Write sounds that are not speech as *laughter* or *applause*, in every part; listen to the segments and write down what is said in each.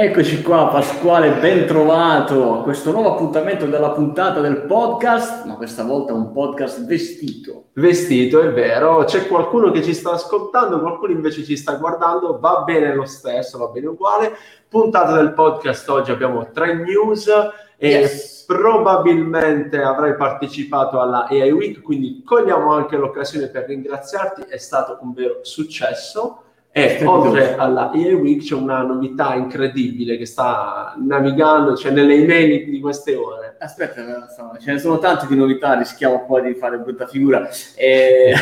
Eccoci qua Pasquale, ben trovato a questo nuovo appuntamento della puntata del podcast, ma questa volta un podcast vestito. Vestito, è vero, c'è qualcuno che ci sta ascoltando, qualcuno invece ci sta guardando, va bene lo stesso, va bene uguale. Puntata del podcast oggi abbiamo tre news e yes. probabilmente avrai partecipato alla AI Week, quindi cogliamo anche l'occasione per ringraziarti, è stato un vero successo. E oltre alla EA Week c'è una novità incredibile che sta navigando, cioè nelle email di queste ore. Aspetta, insomma, ce ne sono tante di novità, rischiamo poi di fare brutta figura. E...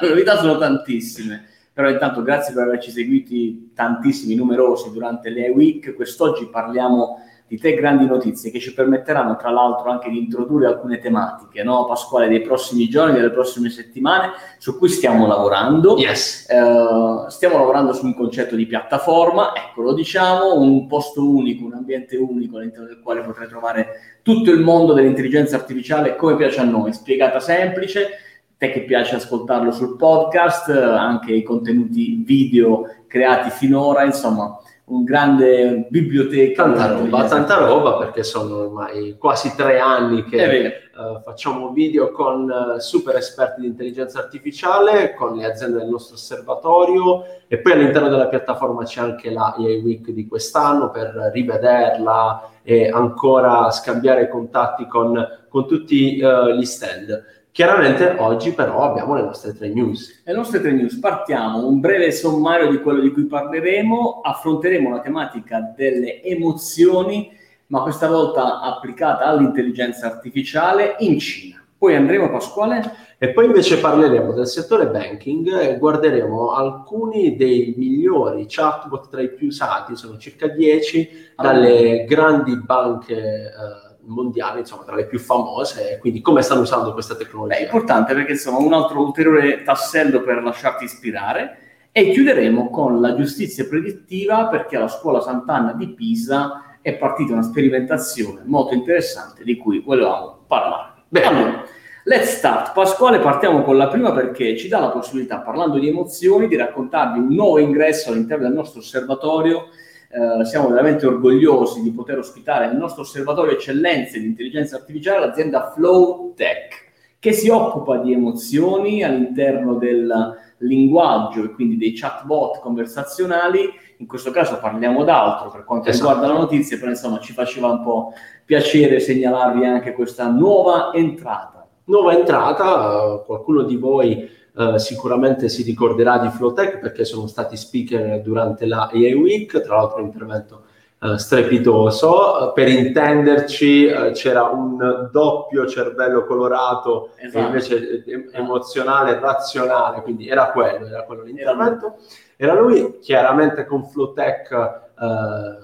le *laughs* novità sono tantissime, però intanto grazie per averci seguiti tantissimi, numerosi durante l'EA Week. Quest'oggi parliamo di tre grandi notizie che ci permetteranno tra l'altro anche di introdurre alcune tematiche, no? Pasquale, dei prossimi giorni, delle prossime settimane, su cui stiamo lavorando. Yes. Uh, stiamo lavorando su un concetto di piattaforma, ecco lo diciamo, un posto unico, un ambiente unico all'interno del quale potrai trovare tutto il mondo dell'intelligenza artificiale come piace a noi, spiegata semplice, te che piace ascoltarlo sul podcast, anche i contenuti video creati finora, insomma un grande biblioteca. Tanta roba, tanta roba perché sono ormai quasi tre anni che uh, facciamo video con uh, super esperti di intelligenza artificiale, con le aziende del nostro osservatorio e poi all'interno della piattaforma c'è anche la EA Week di quest'anno per rivederla e ancora scambiare contatti con, con tutti uh, gli stand. Chiaramente oggi però abbiamo le nostre tre news. Le nostre tre news, partiamo, un breve sommario di quello di cui parleremo, affronteremo la tematica delle emozioni, ma questa volta applicata all'intelligenza artificiale in Cina. Poi andremo Pasquale? E poi invece parleremo del settore banking e guarderemo alcuni dei migliori chatbot tra i più usati, sono circa 10, dalle grandi banche eh, mondiale, insomma, tra le più famose, quindi come stanno usando questa tecnologia? È importante perché insomma un altro ulteriore tassello per lasciarti ispirare e chiuderemo con la giustizia predittiva perché alla scuola Sant'Anna di Pisa è partita una sperimentazione molto interessante di cui volevamo parlare. Bene. Allora, let's start. Pasquale, partiamo con la prima perché ci dà la possibilità, parlando di emozioni, di raccontarvi un nuovo ingresso all'interno del nostro osservatorio eh, siamo veramente orgogliosi di poter ospitare nel nostro osservatorio eccellenze di intelligenza artificiale l'azienda Flow Tech, che si occupa di emozioni all'interno del linguaggio e quindi dei chatbot conversazionali. In questo caso parliamo d'altro per quanto esatto. riguarda la notizia, però insomma ci faceva un po' piacere segnalarvi anche questa nuova entrata. Nuova entrata, qualcuno di voi Uh, sicuramente si ricorderà di Flowtech perché sono stati speaker durante la EA Week, tra l'altro un intervento uh, strepitoso. per intenderci uh, c'era un doppio cervello colorato esatto. invece emozionale e razionale, quindi era quello, era quello l'intervento. Era lui, chiaramente con Flowtech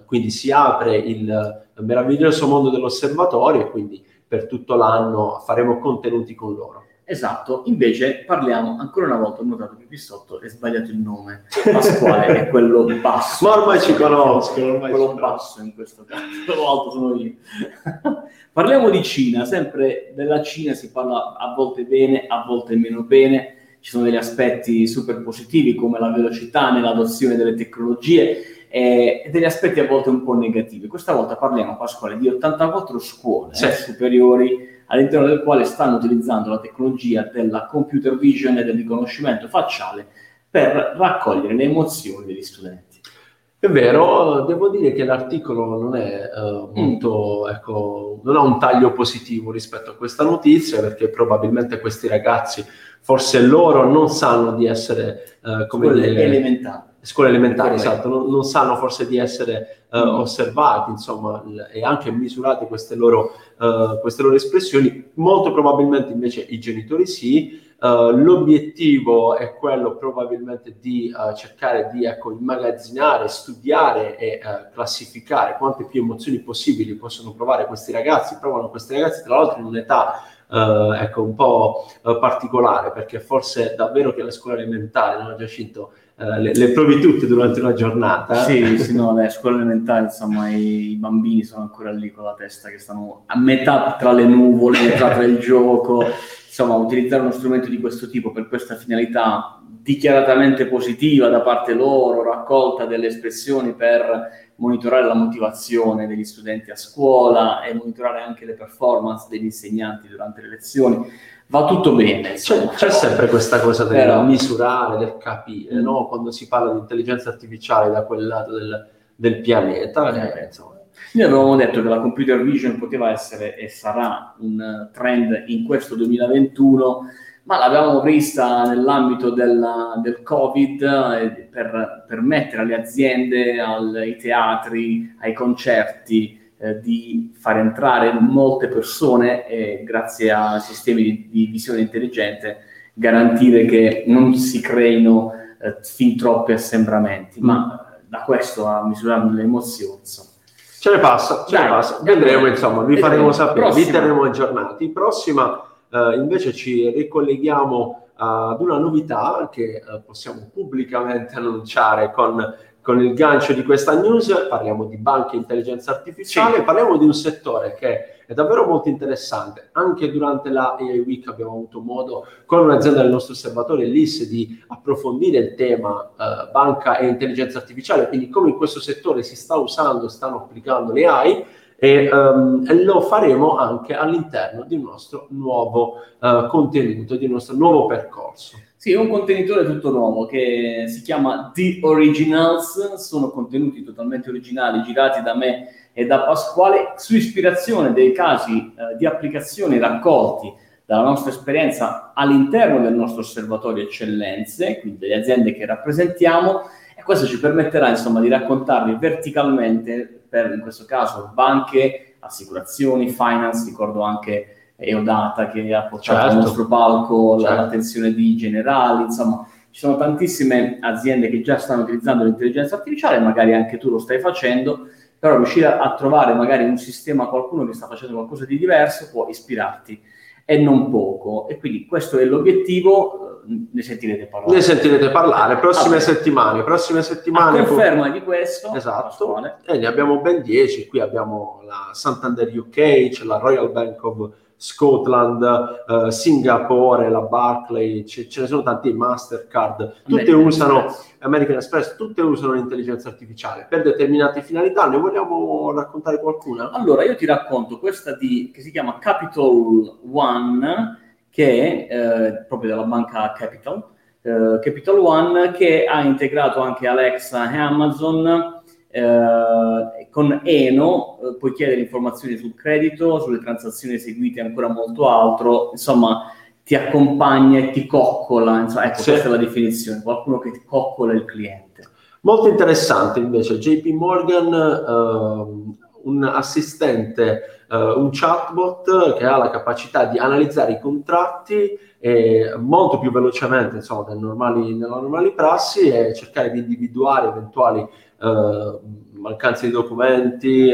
quindi si apre il meraviglioso mondo dell'osservatorio e quindi per tutto l'anno faremo contenuti con loro. Esatto, invece parliamo ancora una volta, ho notato che qui sotto è sbagliato il nome, Pasquale è quello basso. Ma ormai ci conosco, ormai quello basso in questo caso, quello alto sono io. parliamo di Cina, sempre della Cina si parla a volte bene, a volte meno bene, ci sono degli aspetti super positivi come la velocità nell'adozione delle tecnologie e degli aspetti a volte un po' negativi. Questa volta parliamo, Pasquale, di 84 scuole sì. superiori all'interno del quale stanno utilizzando la tecnologia della computer vision e del riconoscimento facciale per raccogliere le emozioni degli studenti. È vero, devo dire che l'articolo non è uh, molto, mm. ecco, non ha un taglio positivo rispetto a questa notizia perché probabilmente questi ragazzi, forse loro non sanno di essere, uh, come dire, elementari. Scuole elementari, esatto, non, non, sanno forse di essere uh, mm. osservati, insomma, l- e anche misurate queste loro, queste loro espressioni. Molto probabilmente invece i genitori sì, Uh, l'obiettivo è quello probabilmente di uh, cercare di ecco, immagazzinare, studiare e uh, classificare quante più emozioni possibili possono provare questi ragazzi. Provano questi ragazzi, tra l'altro, in un'età ecco, un po' particolare, perché forse davvero che la scuola elementare, no, Giacinto, le, le, provi tutte durante una giornata. Sì, *laughs* sì, no, le scuole elementari, insomma, i, i, bambini sono ancora lì con la testa che stanno a metà tra le nuvole, metà tra il gioco *laughs* insomma, utilizzare uno strumento di questo tipo per questa finalità dichiaratamente positiva da parte loro, raccolta delle espressioni per monitorare la motivazione degli studenti a scuola e monitorare anche le performance degli insegnanti durante le lezioni. Va tutto bene. C'è, c'è, sempre questa cosa del Però, misurare, del capire, mm. no? quando si parla di intelligenza artificiale da quel lato del, del pianeta. Eh, insomma. Noi avevamo detto che la computer vision poteva essere e sarà un trend in questo 2021 ma l'abbiamo vista nell'ambito della, del Covid eh, per permettere alle aziende, ai teatri, ai concerti eh, di far entrare molte persone e grazie a sistemi di, di visione intelligente garantire che non si creino eh, fin troppi assembramenti, ma da questo a misurare le emozioni, insomma. Ce ne passa, ce Dai, ne passa. Vedremo, insomma, vi faremo sapere, prossima. vi terremo aggiornati. Prossima Uh, invece ci ricolleghiamo ad una novità che uh, possiamo pubblicamente annunciare con, con, il gancio di questa news. Parliamo di banche e intelligenza artificiale, sì. parliamo di un settore che è davvero molto interessante. Anche durante la AI Week abbiamo avuto modo con un'azienda del nostro osservatorio, l'IS, di approfondire il tema uh, banca e intelligenza artificiale, quindi come in questo settore si sta usando, stanno applicando le AI e um, lo faremo anche all'interno di un nostro nuovo uh, contenuto, di un nostro nuovo percorso. Sì, è un contenitore tutto nuovo che si chiama The Originals, sono contenuti totalmente originali girati da me e da Pasquale su ispirazione dei casi uh, di applicazioni raccolti dalla nostra esperienza all'interno del nostro osservatorio eccellenze, quindi delle aziende che rappresentiamo, e questo ci permetterà insomma di raccontarvi verticalmente per in questo caso banche, assicurazioni, finance, ricordo anche Eodata che ha portato certo. al nostro palco certo. l'attenzione di generali, insomma ci sono tantissime aziende che già stanno utilizzando l'intelligenza artificiale, magari anche tu lo stai facendo, però riuscire a, trovare magari un sistema, qualcuno che sta facendo qualcosa di diverso può ispirarti e non poco. E quindi questo è l'obiettivo, eh, ne sentirete parlare. Ne sentirete parlare, prossime ah, settimane. Prossime settimane. Conferma di questo. Esatto. E ne abbiamo ben 10, qui abbiamo la Santander UK, c'è la Royal Bank of Scotland, uh, Singapore, la Barclay, ce, ce, ne sono tanti, Mastercard, tutte American usano Express. American Express, tutte usano l'intelligenza artificiale per determinate finalità. Ne vogliamo raccontare qualcuna? Allora, io ti racconto questa di, che si chiama Capital One, che è eh, proprio della banca Capital, eh, Capital One, che ha integrato anche Alexa e Amazon eh, con Eno eh, puoi chiedere informazioni sul credito, sulle transazioni eseguite e ancora molto altro, insomma ti accompagna e ti coccola, insomma, ecco sì. questa è la definizione, qualcuno che ti coccola il cliente. Molto interessante invece JP Morgan, uh, un assistente, uh, un chatbot che ha la capacità di analizzare i contratti molto più velocemente insomma, normali, nella normali prassi e cercare di individuare eventuali eh, mancanze di documenti,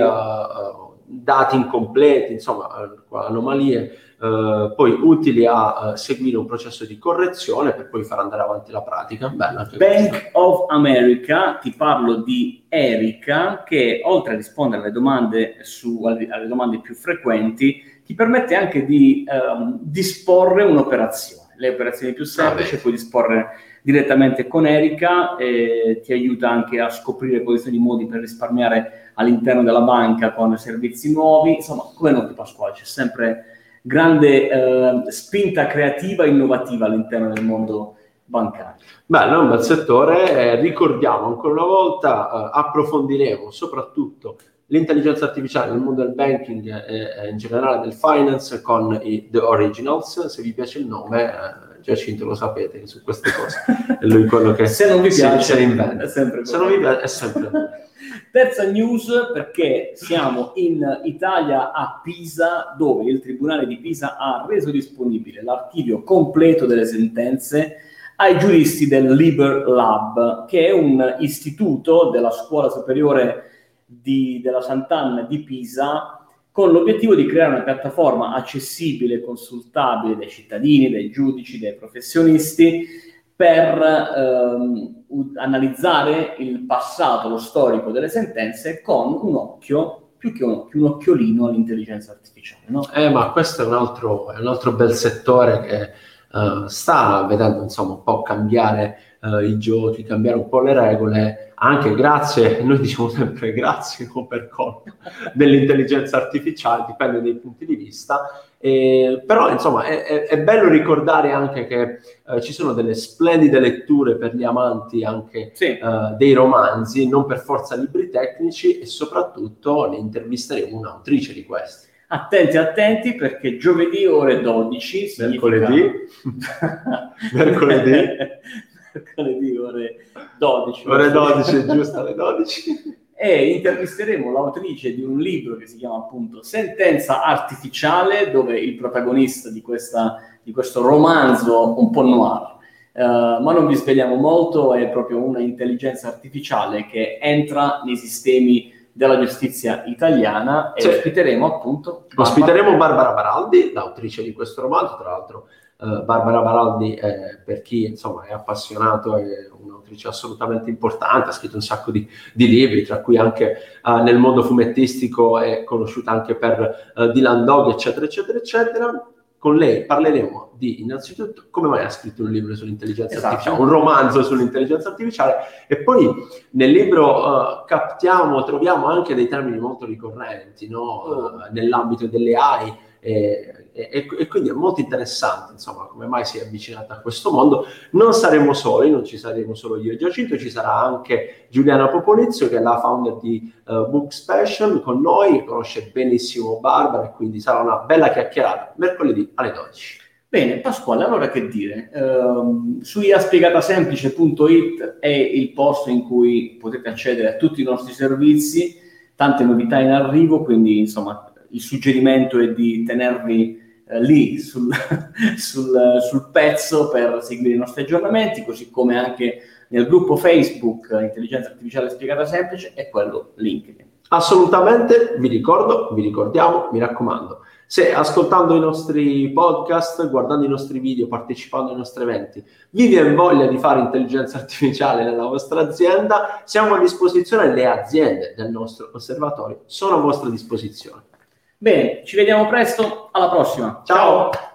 dati incompleti, insomma, anomalie, Uh, poi utili a seguire un processo di correzione per poi far andare avanti la pratica. Bella, Bank questo. of America, ti parlo di Erika, che oltre a rispondere alle domande, su, alle, domande più frequenti, ti permette anche di um, disporre un'operazione. Le operazioni più semplici, puoi disporre direttamente con Erika e ti aiuta anche a scoprire quali sono i modi per risparmiare all'interno della banca con servizi nuovi. Insomma, come noti Pasquale, c'è sempre grande eh, spinta creativa e innovativa all'interno del mondo bancario. Bello, un bel settore. Eh, ricordiamo ancora una volta, eh, approfondiremo soprattutto l'intelligenza artificiale nel mondo del banking e, in generale del finance con i The Originals. Se vi piace il nome, eh, Giacinto lo sapete che su queste cose è lui quello che *laughs* se non vi piace inventa. Se non vi piace è sempre *laughs* Terza news perché siamo in Italia a Pisa dove il Tribunale di Pisa ha reso disponibile l'archivio completo delle sentenze ai giuristi del Liber Lab, che è un istituto della Scuola Superiore di, della Sant'Anna di Pisa con l'obiettivo di creare una piattaforma accessibile e consultabile dai cittadini, dai giudici, dai professionisti per ehm, analizzare il passato, lo storico delle sentenze con un occhio più che un, più un occhiolino all'intelligenza artificiale. No? Eh, ma questo è un altro, è un altro bel settore che uh, sta vedendo insomma un po' cambiare uh, i giochi, cambiare un po' le regole, anche grazie, *laughs* noi diciamo sempre grazie o per colpa dell'intelligenza artificiale, dipende dai punti di vista, eh, però insomma è, è, è, bello ricordare anche che eh, ci sono delle splendide letture per gli amanti anche sì. eh, dei romanzi, non per forza libri tecnici e soprattutto ne intervisteremo un'autrice di questi. Attenti, attenti perché giovedì ore 12, mercoledì, *laughs* mercoledì, *laughs* mercoledì ore 12. Ore 12, giusto alle 12 e intervisteremo l'autrice di un libro che si chiama appunto Sentenza Artificiale, dove il protagonista di, questa, di questo romanzo un po' noir, uh, ma non vi svegliamo molto, è proprio una intelligenza artificiale che entra nei sistemi della giustizia italiana e sì. ospiteremo appunto... Barbara... Ospiteremo Barbara Baraldi, l'autrice di questo romanzo, tra l'altro uh, Barbara Baraldi, eh, per chi insomma è appassionato, è un'autrice assolutamente importante, ha scritto un sacco di, di libri, tra cui anche uh, nel mondo fumettistico è conosciuta anche per uh, Dylan Dog, eccetera, eccetera, eccetera. Con lei parleremo di innanzitutto come mai ha scritto un libro sull'intelligenza esatto. artificiale, un romanzo sull'intelligenza artificiale e poi nel libro captiamo, troviamo anche dei termini molto ricorrenti no? oh. nell'ambito delle AI e, e, e, quindi è molto interessante insomma come mai si è avvicinata a questo mondo non saremo soli non ci saremo solo io e Giacinto ci sarà anche Giuliana Popolizio che è la founder di uh, Book Special con noi conosce benissimo Barbara e quindi sarà una bella chiacchierata mercoledì alle 12 Bene, Pasquale, allora che dire? Uh, su iaspiegatasemplice.it è il posto in cui potete accedere a tutti i nostri servizi, tante novità in arrivo, quindi insomma il suggerimento è di tenervi eh, lì sul, *laughs* sul, sul, pezzo per seguire i nostri aggiornamenti, così come anche nel gruppo Facebook Intelligenza Artificiale Spiegata Semplice e quello LinkedIn. Assolutamente, vi ricordo, vi ricordiamo, mi raccomando, se ascoltando i nostri podcast, guardando i nostri video, partecipando ai nostri eventi, vi viene voglia di fare intelligenza artificiale nella vostra azienda, siamo a disposizione, le aziende del nostro osservatorio sono a vostra disposizione. Bene, ci vediamo presto, alla prossima. Ciao. Ciao.